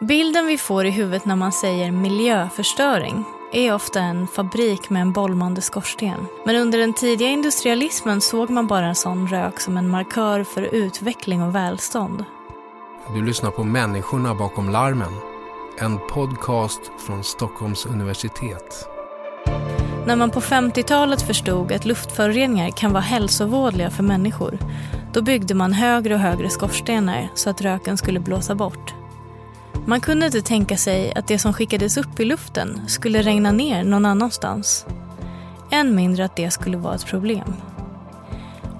Bilden vi får i huvudet när man säger miljöförstöring är ofta en fabrik med en bolmande skorsten. Men under den tidiga industrialismen såg man bara en sån rök som en markör för utveckling och välstånd. Du lyssnar på Människorna bakom larmen. En podcast från Stockholms universitet. När man på 50-talet förstod att luftföroreningar kan vara hälsovådliga för människor, då byggde man högre och högre skorstenar så att röken skulle blåsa bort. Man kunde inte tänka sig att det som skickades upp i luften skulle regna ner någon annanstans. Än mindre att det skulle vara ett problem.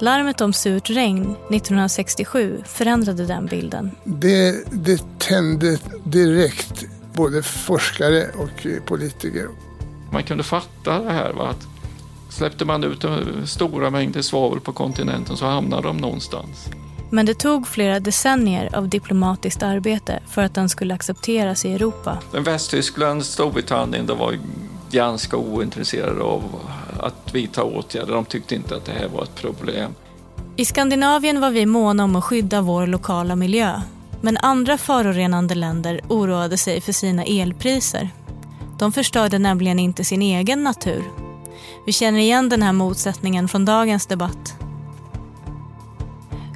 Larmet om surt regn 1967 förändrade den bilden. Det, det tände direkt både forskare och politiker. Man kunde fatta det här. Va? Att släppte man ut stora mängder svavel på kontinenten så hamnade de någonstans. Men det tog flera decennier av diplomatiskt arbete för att den skulle accepteras i Europa. Västtyskland, Storbritannien, de var ganska ointresserade av att vidta åtgärder. De tyckte inte att det här var ett problem. I Skandinavien var vi måna om att skydda vår lokala miljö. Men andra förorenande länder oroade sig för sina elpriser. De förstörde nämligen inte sin egen natur. Vi känner igen den här motsättningen från dagens debatt.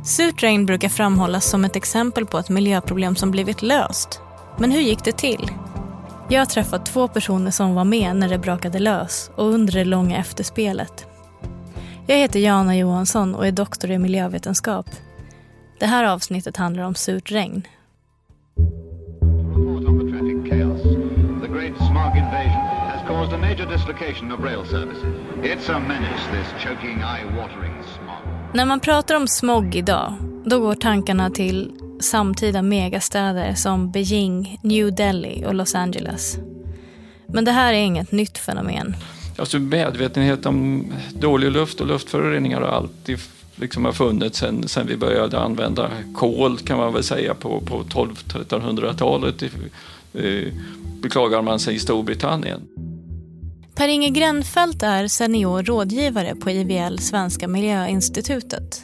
Surt regn brukar framhållas som ett exempel på ett miljöproblem som blivit löst. Men hur gick det till? Jag har träffat två personer som var med när det brakade lös och under det långa efterspelet. Jag heter Jana Johansson och är doktor i miljövetenskap. Det här avsnittet handlar om surt regn. caused a major dislocation of rail. It's a menace, this choking, eye-watering. När man pratar om smog idag, då går tankarna till samtida megastäder som Beijing, New Delhi och Los Angeles. Men det här är inget nytt fenomen. Alltså medvetenhet om dålig luft och luftföroreningar har alltid liksom har funnits sen, sen vi började använda kol kan man väl säga på, på 1200-1300-talet. Eh, beklagar man sig i Storbritannien. Per-Inge Gränfelt är senior rådgivare på IVL Svenska Miljöinstitutet.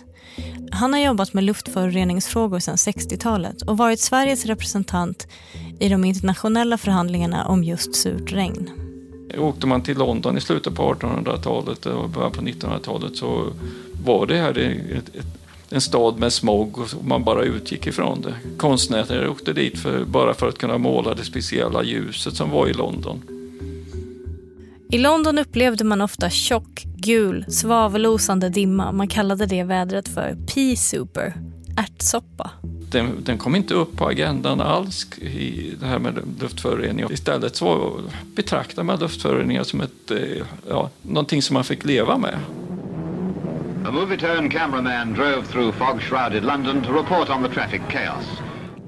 Han har jobbat med luftföroreningsfrågor sedan 60-talet och varit Sveriges representant i de internationella förhandlingarna om just surt regn. Åkte man till London i slutet på 1800-talet och början på 1900-talet så var det här ett, ett, en stad med smog och man bara utgick ifrån det. Konstnärer åkte dit för, bara för att kunna måla det speciella ljuset som var i London. I London upplevde man ofta tjock, gul, svavelosande dimma. Man kallade det vädret för pea super, ärtsoppa. Den, den, kom inte upp på agendan alls i det här med luftföroreningar. Istället så betraktade man luftföroreningar som ett, eh, ja, någonting som man fick leva med. A movie-turned cameraman drove through fog-shrouded London to report on the traffic chaos.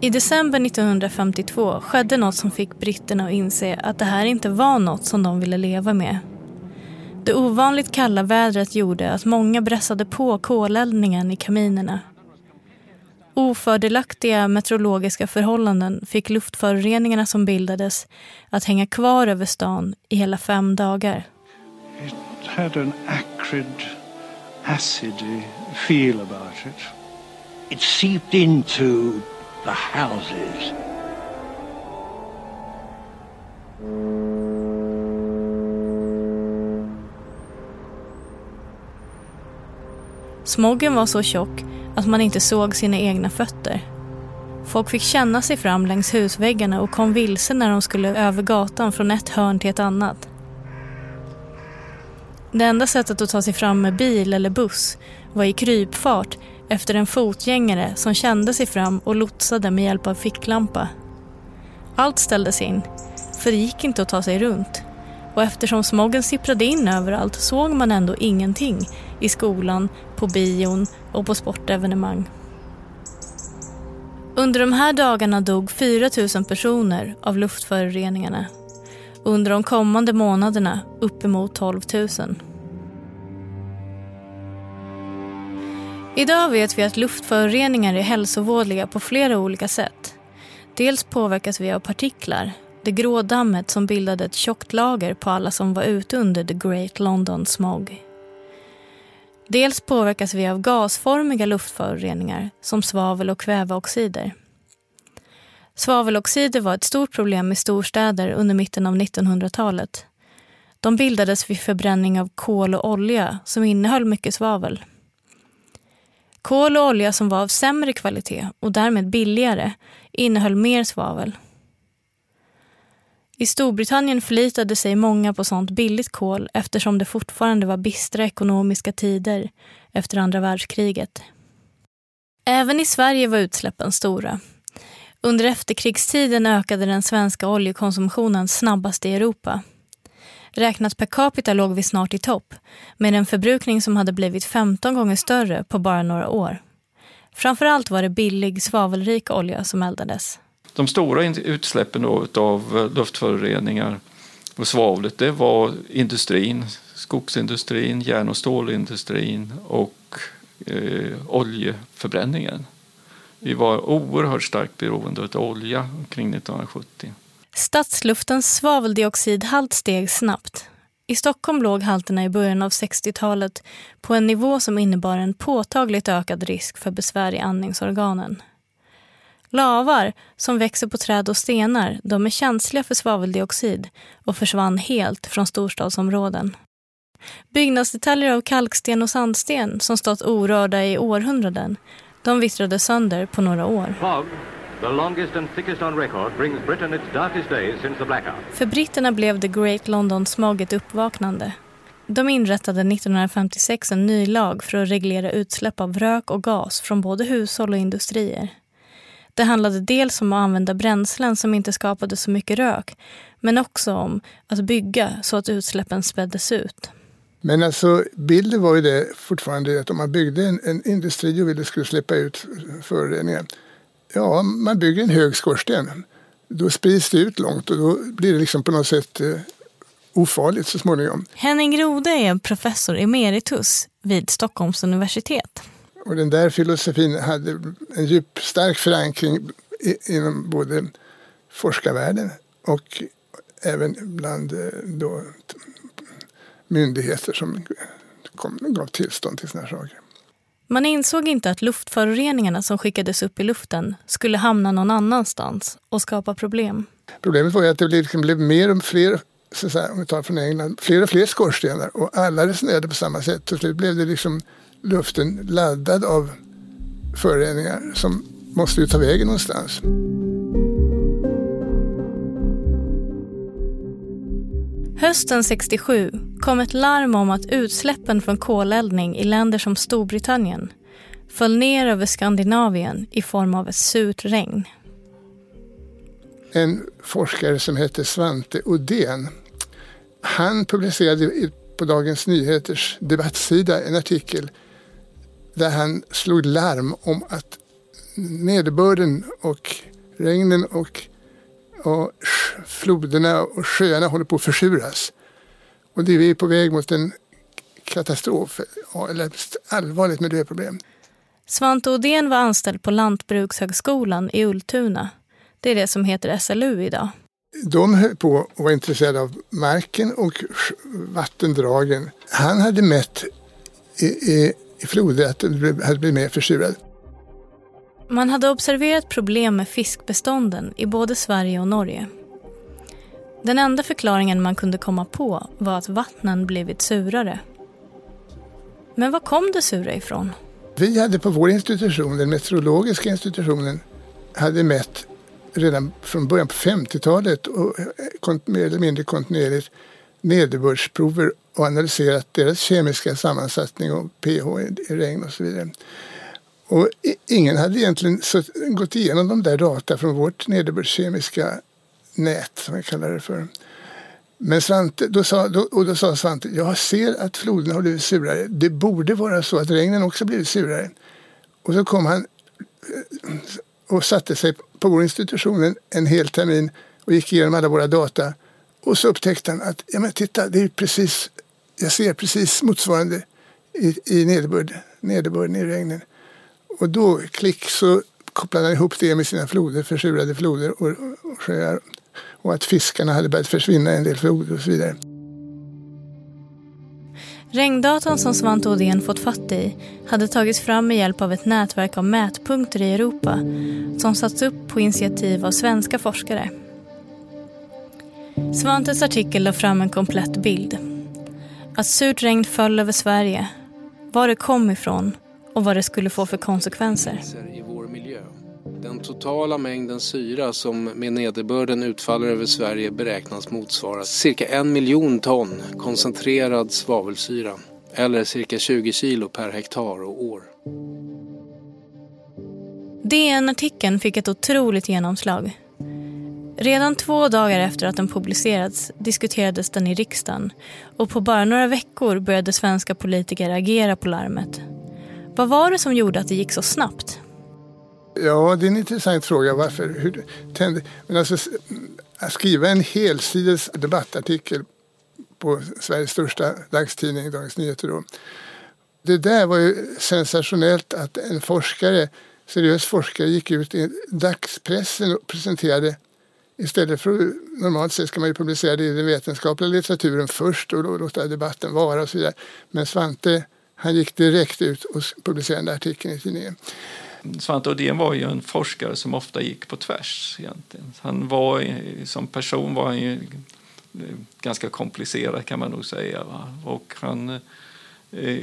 I december 1952 skedde något som fick britterna att inse att det här inte var något som de ville leva med. Det ovanligt kalla vädret gjorde att många pressade på koleldningen i kaminerna. Ofördelaktiga meteorologiska förhållanden fick luftföroreningarna som bildades att hänga kvar över stan i hela fem dagar. It had an acrid acidy feel about it. It seeped into the houses. Smogen var så tjock att man inte såg sina egna fötter. Folk fick känna sig fram längs husväggarna och kom vilse när de skulle över gatan från ett hörn till ett annat. Det enda sättet att ta sig fram med bil eller buss var i krypfart efter en fotgängare som kände sig fram och lotsade med hjälp av ficklampa. Allt ställdes in, för det gick inte att ta sig runt. Och eftersom smogen sipprade in överallt såg man ändå ingenting i skolan, på bion och på sportevenemang. Under de här dagarna dog 4 000 personer av luftföroreningarna under de kommande månaderna uppemot 12 000. Idag vet vi att luftföroreningar är hälsovådliga på flera olika sätt. Dels påverkas vi av partiklar, det grå dammet som bildade ett tjockt lager på alla som var ute under The Great London Smog. Dels påverkas vi av gasformiga luftföroreningar som svavel och kväveoxider. Svaveloxider var ett stort problem i storstäder under mitten av 1900-talet. De bildades vid förbränning av kol och olja som innehöll mycket svavel. Kol och olja som var av sämre kvalitet och därmed billigare innehöll mer svavel. I Storbritannien förlitade sig många på sånt billigt kol eftersom det fortfarande var bistra ekonomiska tider efter andra världskriget. Även i Sverige var utsläppen stora. Under efterkrigstiden ökade den svenska oljekonsumtionen snabbast i Europa. Räknat per capita låg vi snart i topp med en förbrukning som hade blivit 15 gånger större på bara några år. Framförallt var det billig svavelrik olja som eldades. De stora utsläppen av eh, luftföroreningar och svavlet det var industrin, skogsindustrin, järn och stålindustrin och eh, oljeförbränningen. Vi var oerhört starkt beroende av olja kring 1970. Stadsluftens svaveldioxidhalt steg snabbt. I Stockholm låg halterna i början av 60-talet på en nivå som innebar en påtagligt ökad risk för besvär i andningsorganen. Lavar, som växer på träd och stenar, de är känsliga för svaveldioxid och försvann helt från storstadsområden. Byggnadsdetaljer av kalksten och sandsten som stått orörda i århundraden, de vittrade sönder på några år. The longest and thickest on record brings Britain its darkest days since the blackout. För britterna blev The Great London Smog ett uppvaknande. De inrättade 1956 en ny lag för att reglera utsläpp av rök och gas från både hushåll och industrier. Det handlade dels om att använda bränslen som inte skapade så mycket rök, men också om att bygga så att utsläppen späddes ut. Men alltså bilden var ju det fortfarande att om man byggde en, en industri och ville skulle släppa ut föroreningar Ja, man bygger en hög skorsten. Då sprids det ut långt och då blir det liksom på något sätt eh, ofarligt så småningom. Henning Rode är professor emeritus vid Stockholms universitet. Och den där filosofin hade en djup, stark förankring inom både forskarvärlden och även bland eh, då, myndigheter som kom, gav tillstånd till sådana saker. Man insåg inte att luftföroreningarna som skickades upp i luften skulle hamna någon annanstans och skapa problem. Problemet var ju att det liksom blev mer och fler, så säga, om vi tar från England, fler och fler skorstenar och alla resonerade på samma sätt. Till slut blev det liksom luften laddad av föroreningar som måste ju ta vägen någonstans. Hösten 67 kom ett larm om att utsläppen från koleldning i länder som Storbritannien föll ner över Skandinavien i form av ett surt regn. En forskare som hette Svante Odén, han publicerade på Dagens Nyheters debattsida en artikel där han slog larm om att nederbörden och regnen och och floderna och sjöarna håller på att försuras. Och det är på väg mot en katastrof eller ett allvarligt miljöproblem. Svante Odén var anställd på Lantbrukshögskolan i Ultuna. Det är det som heter SLU idag. De höll på och var intresserade av marken och vattendragen. Han hade mätt i, i, i floder att den hade blivit mer försurad. Man hade observerat problem med fiskbestånden i både Sverige och Norge. Den enda förklaringen man kunde komma på var att vattnen blivit surare. Men var kom det sura ifrån? Vi hade på vår institution, den meteorologiska institutionen, hade mätt redan från början på 50-talet och eh, mer eller mindre kontinuerligt nederbördsprover och analyserat deras kemiska sammansättning och pH i regn och så vidare. Och ingen hade egentligen gått igenom de där data från vårt nederbördskemiska nät, som vi kallar det för. Men Svante, då sa, då, och då sa Svante, jag ser att floderna har blivit surare. Det borde vara så att regnen också blivit surare. Och så kom han eh, och satte sig på vår institution en, en hel termin och gick igenom alla våra data. Och så upptäckte han att, ja men titta, det är precis, jag ser precis motsvarande i, i nederbörd, nederbörden i regnen. Och då, klick, så kopplade han ihop det med sina floder, försurade floder och, och sjöar. Och att fiskarna hade börjat försvinna i en del floder och så vidare. Regndatan som Svante Odén fått fatt i hade tagits fram med hjälp av ett nätverk av mätpunkter i Europa som satts upp på initiativ av svenska forskare. Svantes artikel la fram en komplett bild. Att surt regn föll över Sverige, var det kom ifrån och vad det skulle få för konsekvenser. Den totala mängden syra som med nederbörden utfaller över Sverige beräknas motsvara cirka en miljon ton koncentrerad svavelsyra eller cirka 20 kilo per hektar och år. DN-artikeln fick ett otroligt genomslag. Redan två dagar efter att den publicerats diskuterades den i riksdagen och på bara några veckor började svenska politiker agera på larmet. Vad var det som gjorde att det gick så snabbt? Ja, det är en intressant fråga. Varför? Hur, tänd, men alltså, att skriva en helsides debattartikel på Sveriges största dagstidning, Dagens Nyheter då. Det där var ju sensationellt att en forskare, seriös forskare gick ut i dagspressen och presenterade Istället för normalt sett ska man ju publicera det i den vetenskapliga litteraturen först och låta debatten vara och så vidare. Men Svante han gick direkt ut och publicerade artikeln i tidningen. Svante Odén var ju en forskare som ofta gick på tvärs. Egentligen. Han var, som person var han ju ganska komplicerad kan man nog säga. Va? Och han, eh,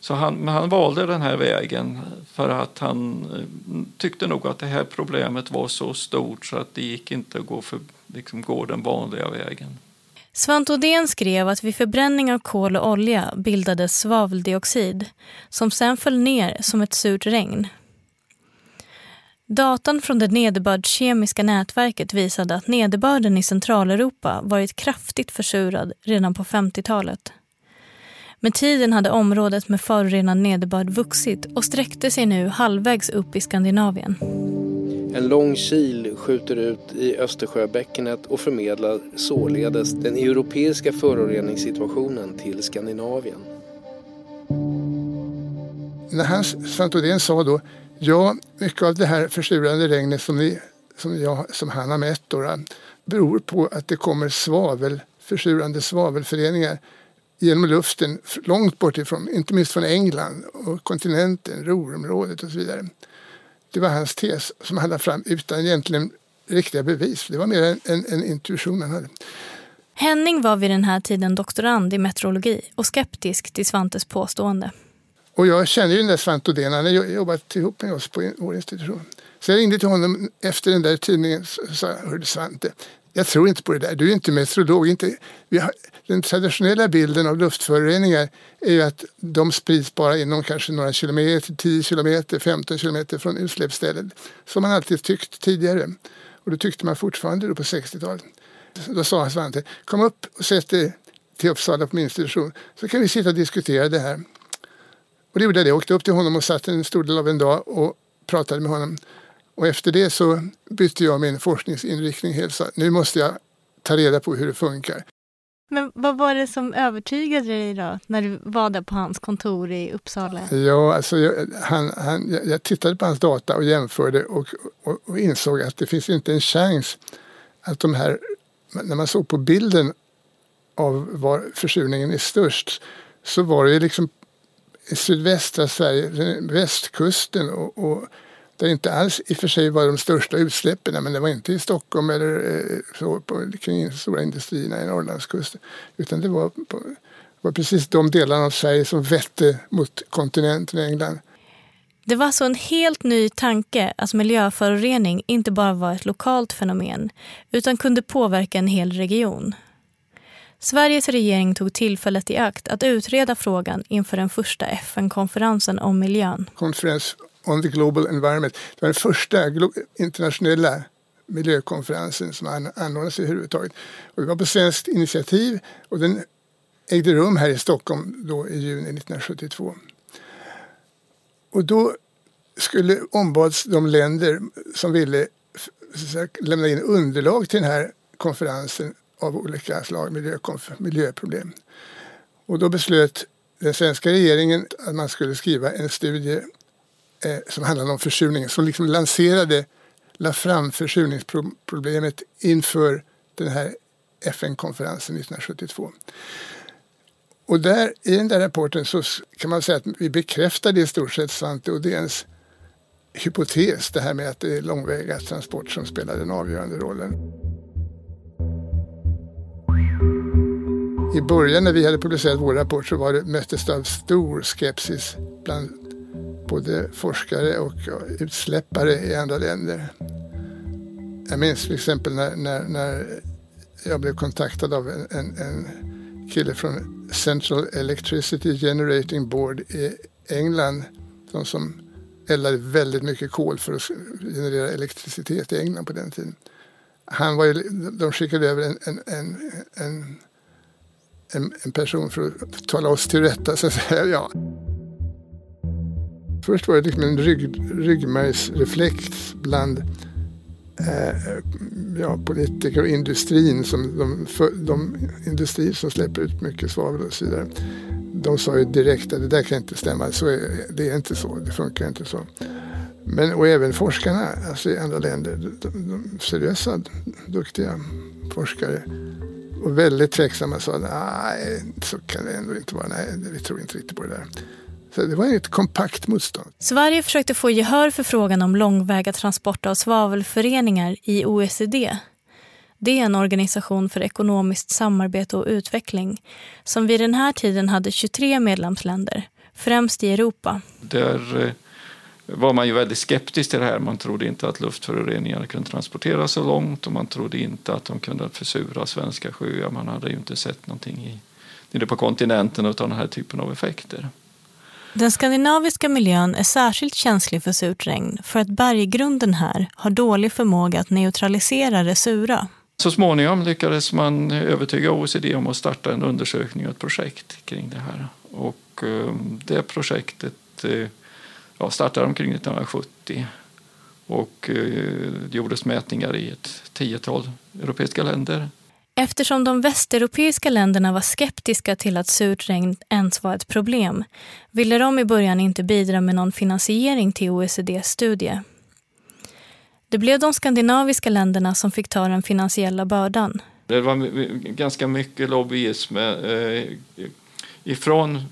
så han, men han valde den här vägen för att han eh, tyckte nog att det här problemet var så stort så att det gick inte att gå, för, liksom, gå den vanliga vägen. Svante Odén skrev att vid förbränning av kol och olja bildades svaveldioxid som sen föll ner som ett surt regn. Datan från det nederbördskemiska nätverket visade att nederbörden i Centraleuropa varit kraftigt försurad redan på 50-talet. Med tiden hade området med förorenad nederbörd vuxit och sträckte sig nu halvvägs upp i Skandinavien. En lång kil skjuter ut i Östersjöbäckenet och förmedlar således den europeiska föroreningssituationen till Skandinavien. När han, Svante Odén sa då, ja, mycket av det här försurande regnet som, ni, som, jag, som han har mätt då, beror på att det kommer svavel, försurande svavelföreningar genom luften långt bort ifrån, inte minst från England och kontinenten, Ruhrområdet och så vidare. Det var hans tes som han lade fram utan egentligen riktiga bevis. Det var mer en, en, en intuition han hade. Henning var vid den här tiden doktorand i meteorologi och skeptisk till Svantes påstående. Och jag känner ju den där Svante Odén, han har jobbat ihop med oss på vår institution. Så jag ringde till honom efter den där tidningen och sa, hörde Svante, jag tror inte på det där. Du är inte meteorolog. Inte, har, den traditionella bilden av luftföroreningar är ju att de sprids bara inom kanske några kilometer, 10 kilometer, 15 kilometer från utsläppsstället. Som man alltid tyckt tidigare. Och det tyckte man fortfarande då på 60-talet. Då sa Svante, kom upp och sätt dig till Uppsala på min institution så kan vi sitta och diskutera det här. Och det gjorde jag. Jag åkte upp till honom och satt en stor del av en dag och pratade med honom. Och efter det så bytte jag min forskningsinriktning helt. Så nu måste jag ta reda på hur det funkar. Men vad var det som övertygade dig då när du var där på hans kontor i Uppsala? Ja, alltså jag, han, han, jag tittade på hans data och jämförde och, och, och, insåg att det finns inte en chans att de här, när man såg på bilden av var försurningen är störst så var det liksom sydvästra Sverige, västkusten och, och där inte alls i och för sig var de största utsläppen, men det var inte i Stockholm eller eh, så på, kring de stora industrierna i Norrlandskusten. Utan det var, på, var precis de delarna av Sverige som vette mot kontinenten England. Det var så en helt ny tanke att miljöförorening inte bara var ett lokalt fenomen utan kunde påverka en hel region. Sveriges regering tog tillfället i akt att utreda frågan inför den första FN-konferensen om miljön. Konferens on the Global Environment. Det var den första internationella miljökonferensen som anordnades överhuvudtaget. Och det var på svenskt initiativ och den ägde rum här i Stockholm då i juni 1972. Och då skulle ombads de länder som ville lämna in underlag till den här konferensen av olika slag, miljöproblem. Och då beslöt den svenska regeringen att man skulle skriva en studie eh, som handlade om försurningen, som liksom lanserade, la fram försurningsproblemet inför den här FN-konferensen 1972. Och där, i den där rapporten så kan man säga att vi bekräftade i stort sett Svante Odéns hypotes, det här med att det är långväga transport som spelar den avgörande rollen. I början när vi hade publicerat vår rapport så var det, möttes det av stor skepsis bland både forskare och utsläppare i andra länder. Jag minns till exempel när, när, när jag blev kontaktad av en, en, en kille från Central Electricity Generating Board i England. De som eldade väldigt mycket kol för att generera elektricitet i England på den tiden. Han var ju, de skickade över en, en, en, en, en person för att tala oss till rätta. Så att säga. Ja. Först var det liksom en rygg, ryggmärgsreflex bland eh, ja, politiker och industrin, som de, för, de industrier som släpper ut mycket svavel och så vidare. De sa ju direkt att det där kan inte stämma, så är, det är inte så, det funkar inte så. Men, och även forskarna alltså i andra länder, de, de seriösa, duktiga forskare och väldigt tveksamma sa nej, så kan det ändå inte vara, nej, vi tror inte riktigt på det där. Så det var ett kompakt motstånd. Sverige försökte få gehör för frågan om långväga transport av svavelföreningar i OECD. Det är en organisation för ekonomiskt samarbete och utveckling som vid den här tiden hade 23 medlemsländer, främst i Europa. Där eh, var man ju väldigt skeptisk till det här. Man trodde inte att luftföroreningar kunde transporteras så långt och man trodde inte att de kunde försura svenska sjöar. Man hade ju inte sett någonting i, nere på kontinenten av den här typen av effekter. Den skandinaviska miljön är särskilt känslig för surt regn för att berggrunden här har dålig förmåga att neutralisera det sura. Så småningom lyckades man övertyga OECD om att starta en undersökning och ett projekt kring det här. Och eh, det projektet eh, ja, startade omkring 1970 och eh, det gjordes mätningar i ett tiotal europeiska länder. Eftersom de västeuropeiska länderna var skeptiska till att surt regn ens var ett problem ville de i början inte bidra med någon finansiering till OECDs studie. Det blev de skandinaviska länderna som fick ta den finansiella bördan. Det var ganska mycket lobbyism eh, ifrån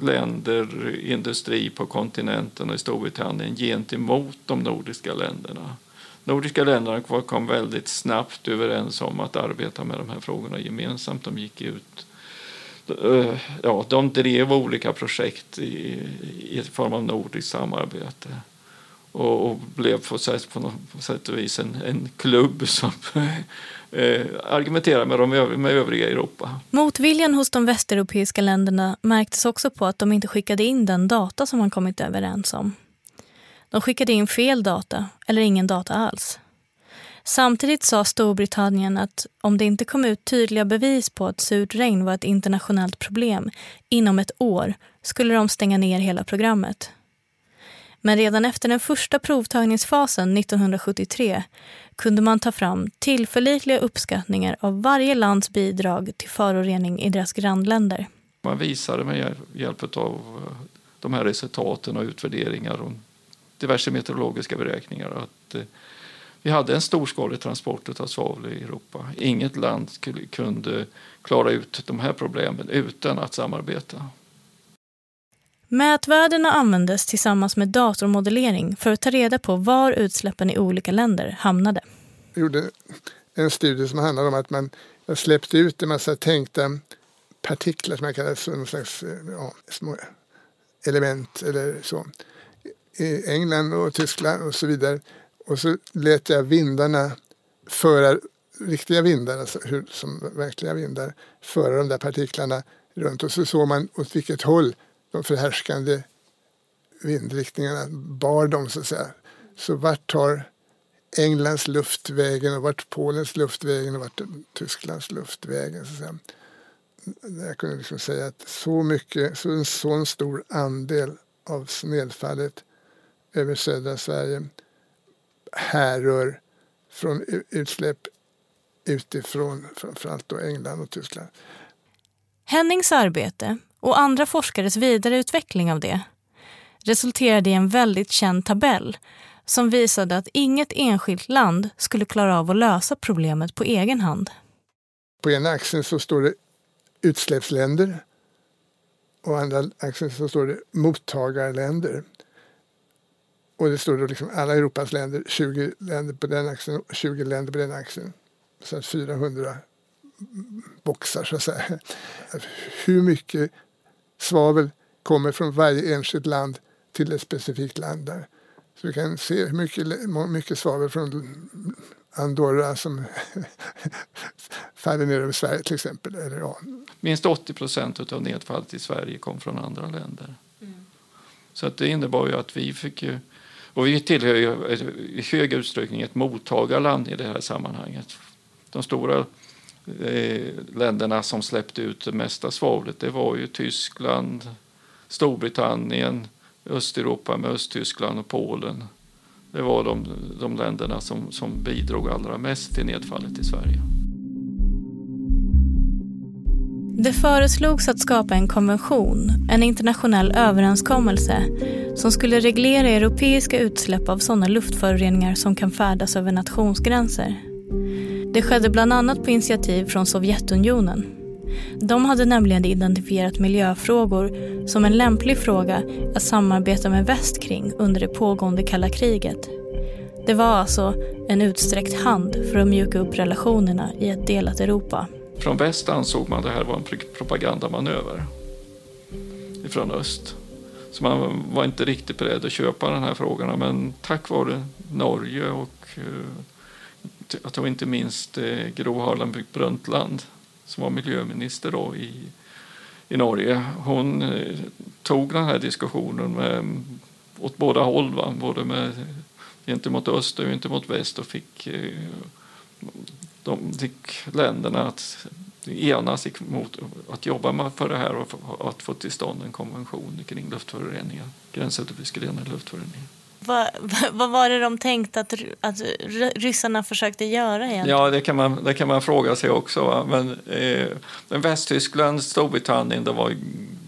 länder, industri på kontinenten och i Storbritannien gentemot de nordiska länderna nordiska länderna kom väldigt snabbt överens om att arbeta med de här frågorna gemensamt. De gick ut eh, ja, de drev olika projekt i, i form av nordiskt samarbete och, och blev på sätt, på, något, på sätt och vis en, en klubb som eh, argumenterar med, de, med övriga Europa. Motviljan hos de västeuropeiska länderna märktes också på att de inte skickade in den data som man kommit överens om. De skickade in fel data eller ingen data alls. Samtidigt sa Storbritannien att om det inte kom ut tydliga bevis på att surt regn var ett internationellt problem inom ett år skulle de stänga ner hela programmet. Men redan efter den första provtagningsfasen 1973 kunde man ta fram tillförlitliga uppskattningar av varje lands bidrag till förorening i deras grannländer. Man visade med hjälp av eh, de här resultaten och utvärderingar och diverse meteorologiska beräkningar att eh, vi hade en storskalig transport av svavel i Europa. Inget land kunde klara ut de här problemen utan att samarbeta. Mätvärdena användes tillsammans med datormodellering för att ta reda på var utsläppen i olika länder hamnade. Jag gjorde en studie som handlade om att man släppte ut en massa tänkta partiklar som man kallar någon slags eh, ja, små element eller så i England och Tyskland och så vidare. Och så lät jag vindarna föra, riktiga vindar, alltså hur, som verkliga vindar, föra de där partiklarna runt. Och så såg man åt vilket håll de förhärskande vindriktningarna bar dem så att säga. Så vart tar Englands luftvägen och vart Polens luftvägen och vart Tysklands luftvägen. Så att säga. Jag kunde liksom säga att så mycket, så en sån stor andel av snedfallet över södra Sverige härrör från utsläpp utifrån framförallt då England och Tyskland. Hennings arbete och andra forskares vidareutveckling av det resulterade i en väldigt känd tabell som visade att inget enskilt land skulle klara av att lösa problemet på egen hand. På ena axeln så står det utsläppsländer och andra axeln så står det mottagarländer. Och det står då liksom alla Europas länder, 20 länder på den axeln och 20 länder på den axeln. Så att 400 boxar så att säga. Alltså, hur mycket svavel kommer från varje enskilt land till ett specifikt land där. Så vi kan se hur mycket, mycket svavel från Andorra som faller ner över Sverige till exempel. Eller, ja. Minst 80 procent av nedfallet i Sverige kom från andra länder. Mm. Så att det innebar ju att vi fick ju, och vi tillhör ju i hög utsträckning ett mottagarland i det här sammanhanget. De stora länderna som släppte ut det mesta svavlet det var ju Tyskland, Storbritannien, Östeuropa med Östtyskland och Polen. Det var de, de länderna som, som bidrog allra mest till nedfallet i Sverige. Det föreslogs att skapa en konvention, en internationell överenskommelse som skulle reglera europeiska utsläpp av sådana luftföroreningar som kan färdas över nationsgränser. Det skedde bland annat på initiativ från Sovjetunionen. De hade nämligen identifierat miljöfrågor som en lämplig fråga att samarbeta med väst kring under det pågående kalla kriget. Det var alltså en utsträckt hand för att mjuka upp relationerna i ett delat Europa. Från väst ansåg man det här var en propagandamanöver Ifrån öst. Så man var inte riktigt beredd att köpa den här frågorna men tack vare Norge och eh, jag tror inte minst eh, Gro Harlem Brundtland som var miljöminister då i, i Norge. Hon eh, tog den här diskussionen med, åt båda håll, va? både med, gentemot öst och gentemot väst och fick, eh, de fick länderna att enas mot att jobba för det här och att få till stånd en konvention kring luftföroreningar, gränsöverskridande luftföroreningar. Vad, vad var det de tänkte att, att ryssarna försökte göra egentligen? Ja, det kan man, det kan man fråga sig också. Va? Men eh, Västtyskland, Storbritannien, de var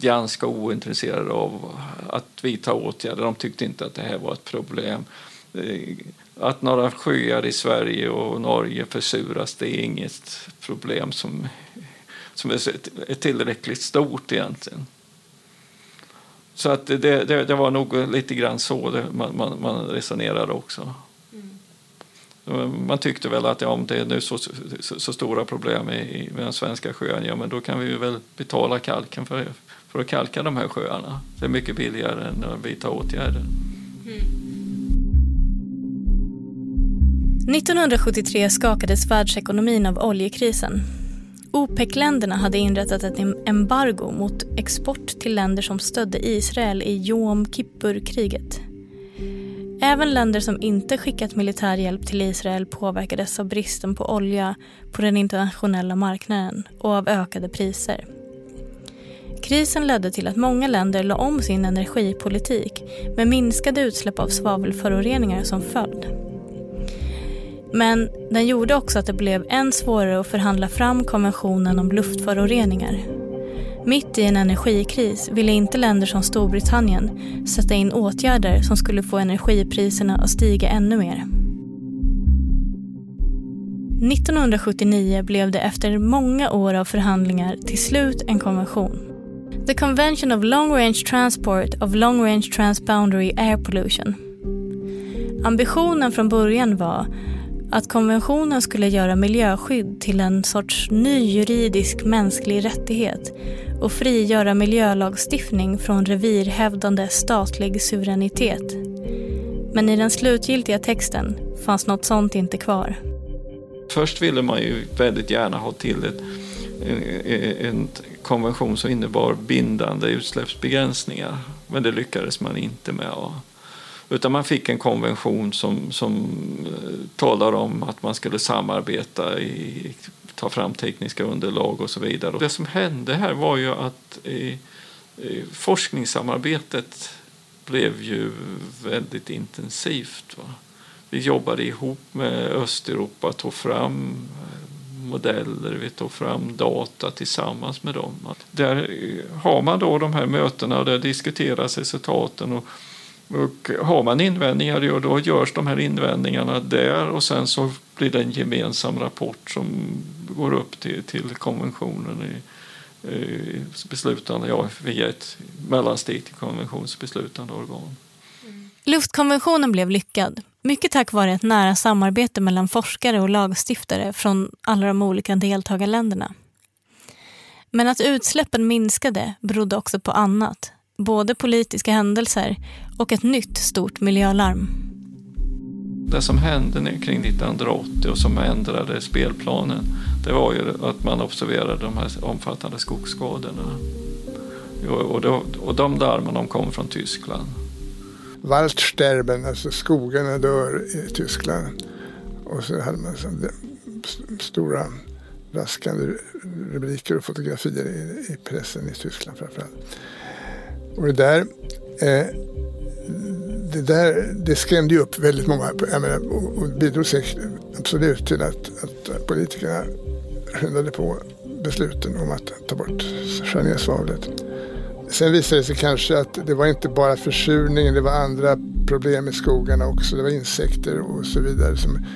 ganska ointresserade av att vidta åtgärder. De tyckte inte att det här var ett problem. Eh, att några sjöar i Sverige och Norge försuras, det är inget problem som, som är tillräckligt stort egentligen. Så att det, det, det, var nog lite grann så det, man, man, man resonerade också. Mm. Man tyckte väl att ja, om det är nu så, så, så stora problem i, med den svenska sjön, ja men då kan vi väl betala kalken för, för att kalka de här sjöarna. Det är mycket billigare än att vidta åtgärder. Mm. 1973 skakades världsekonomin av oljekrisen. OPEC-länderna hade inrättat ett embargo mot export till länder som stödde Israel i Jom Kippur-kriget. Även länder som inte skickat militär hjälp till Israel påverkades av bristen på olja på den internationella marknaden och av ökade priser. Krisen ledde till att många länder la om sin energipolitik med minskade utsläpp av svavelföroreningar som följd. Men den gjorde också att det blev än svårare att förhandla fram konventionen om luftföroreningar. Mitt i en energikris ville inte länder som Storbritannien sätta in åtgärder som skulle få energipriserna att stiga ännu mer. 1979 blev det efter många år av förhandlingar till slut en konvention. The Convention of Long Range Transport of Long Range Transboundary Air Pollution. Ambitionen från början var att konventionen skulle göra miljöskydd till en sorts ny juridisk mänsklig rättighet och frigöra miljölagstiftning från revirhävdande statlig suveränitet. Men i den slutgiltiga texten fanns något sånt inte kvar. Först ville man ju väldigt gärna ha till ett, en konvention som innebar bindande utsläppsbegränsningar. Men det lyckades man inte med. Utan man fick en konvention som, som eh, talar om att man skulle samarbeta, i, ta fram tekniska underlag och så vidare. Och det som hände här var ju att eh, eh forskningssamarbetet blev ju väldigt intensivt. Va? Vi jobbade ihop med Östeuropa, tog fram eh, modeller, vi tog fram data tillsammans med dem. Där har man då de här mötena och där diskuteras resultaten. Och och har man invändningar, då görs de här invändningarna där och sen så blir det en gemensam rapport som går upp till, till konventionen i, i beslutande, ja, via ett mellansteg till konventionsbeslutande organ. Mm. Luftkonventionen blev lyckad, mycket tack vare ett nära samarbete mellan forskare och lagstiftare från alla de olika deltagarländerna. Men att utsläppen minskade berodde också på annat, både politiska händelser och ett nytt stort miljölarm. Det som hände kring 1980 och som ändrade spelplanen, det var ju att man observerade de här omfattande skogsskadorna. Och, då, och de larmen de kom från Tyskland. Waldsterben, alltså skogarna dör i Tyskland. Och så hade man så stora raskande rubriker och fotografier i, i pressen i Tyskland framförallt. Och det där, eh, det där det skrämde ju upp väldigt många jag menar, och, och bidrog säkert absolut till att, att politikerna skyndade på besluten om att ta bort skära ner svavlet. Sen visade det sig kanske att det var inte bara försurningen, det var andra problem i skogarna också. Det var insekter och så vidare. Som,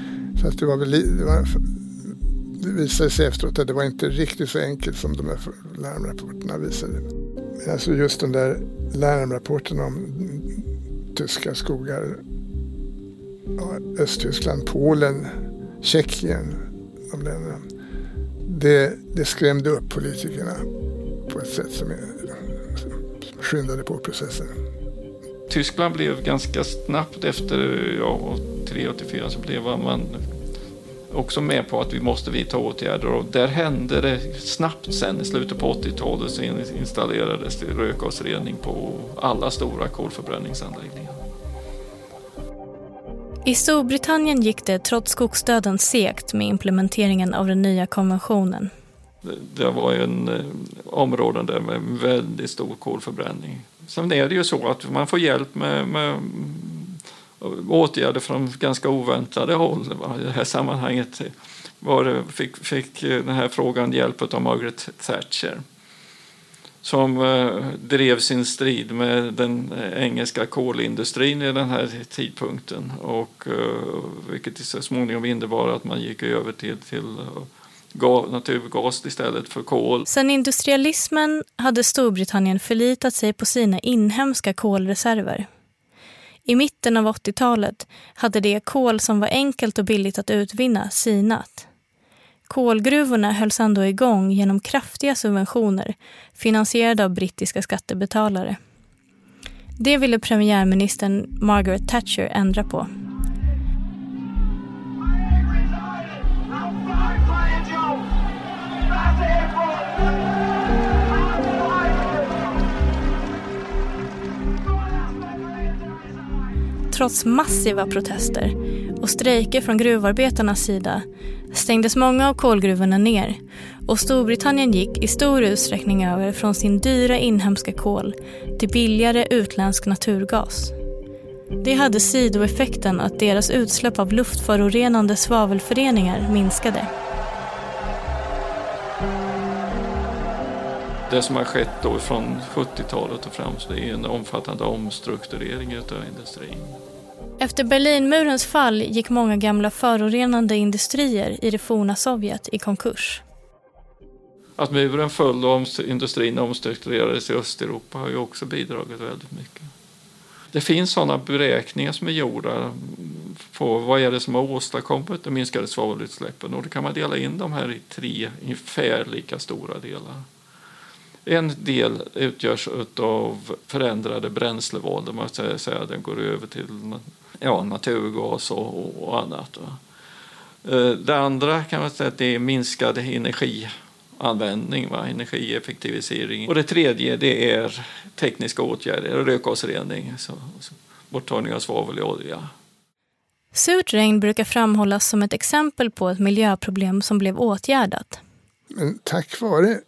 så att det var väl, det, var, det visade sig efteråt att det var inte riktigt så enkelt som de här larmrapporterna visade. Alltså just den där larmrapporten om tyska skogar, Östtyskland, Polen, Tjeckien, de länderna. Det, det skrämde upp politikerna på ett sätt som är skyndade på processen. Tyskland blev ganska snabbt efter ja, 83-84 så blev man också med på att vi måste vidta åtgärder och där hände det snabbt sen i slutet på 80-talet så installerades det rökgasrening på alla stora kolförbränningsanläggningar. I Storbritannien gick det trots skogsdöden segt med implementeringen av den nya konventionen. Det var en eh, områden där med väldigt stor kolförbränning. Sen är det ju så att man får hjälp med, med åtgärder från ganska oväntade håll. I det här sammanhanget var det, fick, fick den här frågan hjälp av Margaret Thatcher som eh, drev sin strid med den engelska kolindustrin i den här tidpunkten. Och, eh, vilket så småningom innebar att man gick över till, till eh, naturgas istället för kol. Sen industrialismen hade Storbritannien förlitat sig på sina inhemska kolreserver. I mitten av 80-talet hade det kol som var enkelt och billigt att utvinna sinat. Kolgruvorna hölls ändå igång genom kraftiga subventioner finansierade av brittiska skattebetalare. Det ville premiärministern Margaret Thatcher ändra på. Trots massiva protester och strejker från gruvarbetarnas sida stängdes många av kolgruvorna ner och Storbritannien gick i stor utsträckning över från sin dyra inhemska kol till billigare utländsk naturgas. Det hade sidoeffekten att deras utsläpp av luftförorenande svavelföreningar minskade. Det som har skett då från 70-talet och framåt det är en omfattande omstrukturering av industrin. Efter Berlinmurens fall gick många gamla förorenande industrier i det forna Sovjet i konkurs. Att muren föll och industrin omstrukturerades i Östeuropa har ju också bidragit väldigt mycket. Det finns sådana beräkningar som är gjorda på vad är det som har åstadkommit de minskade svavelutsläppen och då kan man dela in de här i tre ungefär lika stora delar. En del utgörs av förändrade bränsleval, man säger att den går över till ja, naturgas och, och annat. Eh, det andra kan man säga att det är minskad energianvändning, va? energieffektivisering. Och det tredje det är tekniska åtgärder, rökgasrening, så, så, borttagning av svavel i olja. Surt regn brukar framhållas som ett exempel på ett miljöproblem som blev åtgärdat. Men tack vare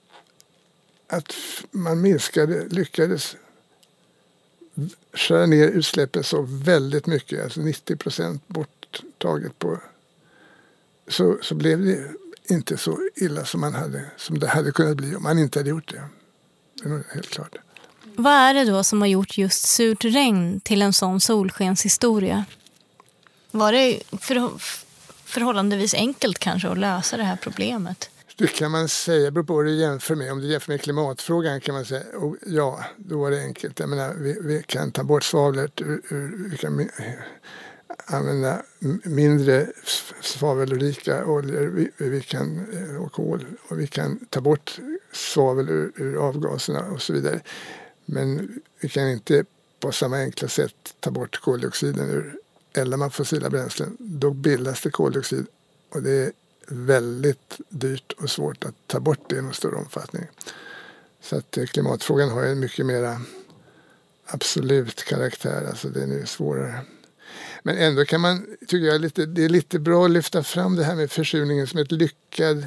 att man minskade, lyckades skära ner utsläppen så väldigt mycket, alltså 90 procent borttaget på så, så blev det inte så illa som, man hade, som det hade kunnat bli om man inte hade gjort det. Det är helt klart. Vad är det då som har gjort just surt regn till en sån solskenshistoria? Var det för, förhållandevis enkelt kanske att lösa det här problemet? Det kan man säga, beror på vad du jämför med. Om du jämför med klimatfrågan kan man säga, och ja, då var det enkelt. Jag menar, vi, vi kan ta bort svavlet, ur, ur, vi kan använda mindre svavelrika oljor vi, vi kan, eh, och kol och vi kan ta bort svavel ur, ur avgaserna och så vidare. Men vi kan inte på samma enkla sätt ta bort koldioxiden ur eldar man fossila bränslen. Då bildas det koldioxid och det är väldigt dyrt och svårt att ta bort det i någon större omfattning. Så att eh, klimatfrågan har en mycket mera absolut karaktär, alltså den är svårare. Men ändå kan man, tycker jag, lite, det är lite bra att lyfta fram det här med försurningen som ett lyckad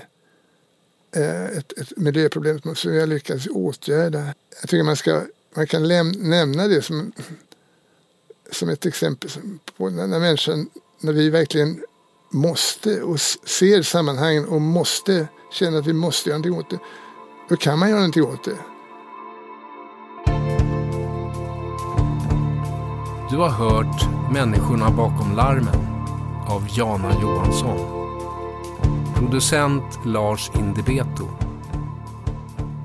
eh, ett, ett miljöproblem som vi har lyckats åtgärda. Jag tycker man, ska, man kan läm, nämna det som, som ett exempel på när människan, när vi verkligen måste och ser sammanhangen och måste känna att vi måste göra någonting åt det. Då kan man göra någonting åt det. Du har hört Människorna bakom larmen av Jana Johansson. Producent Lars Indebeto.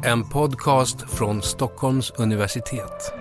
En podcast från Stockholms universitet.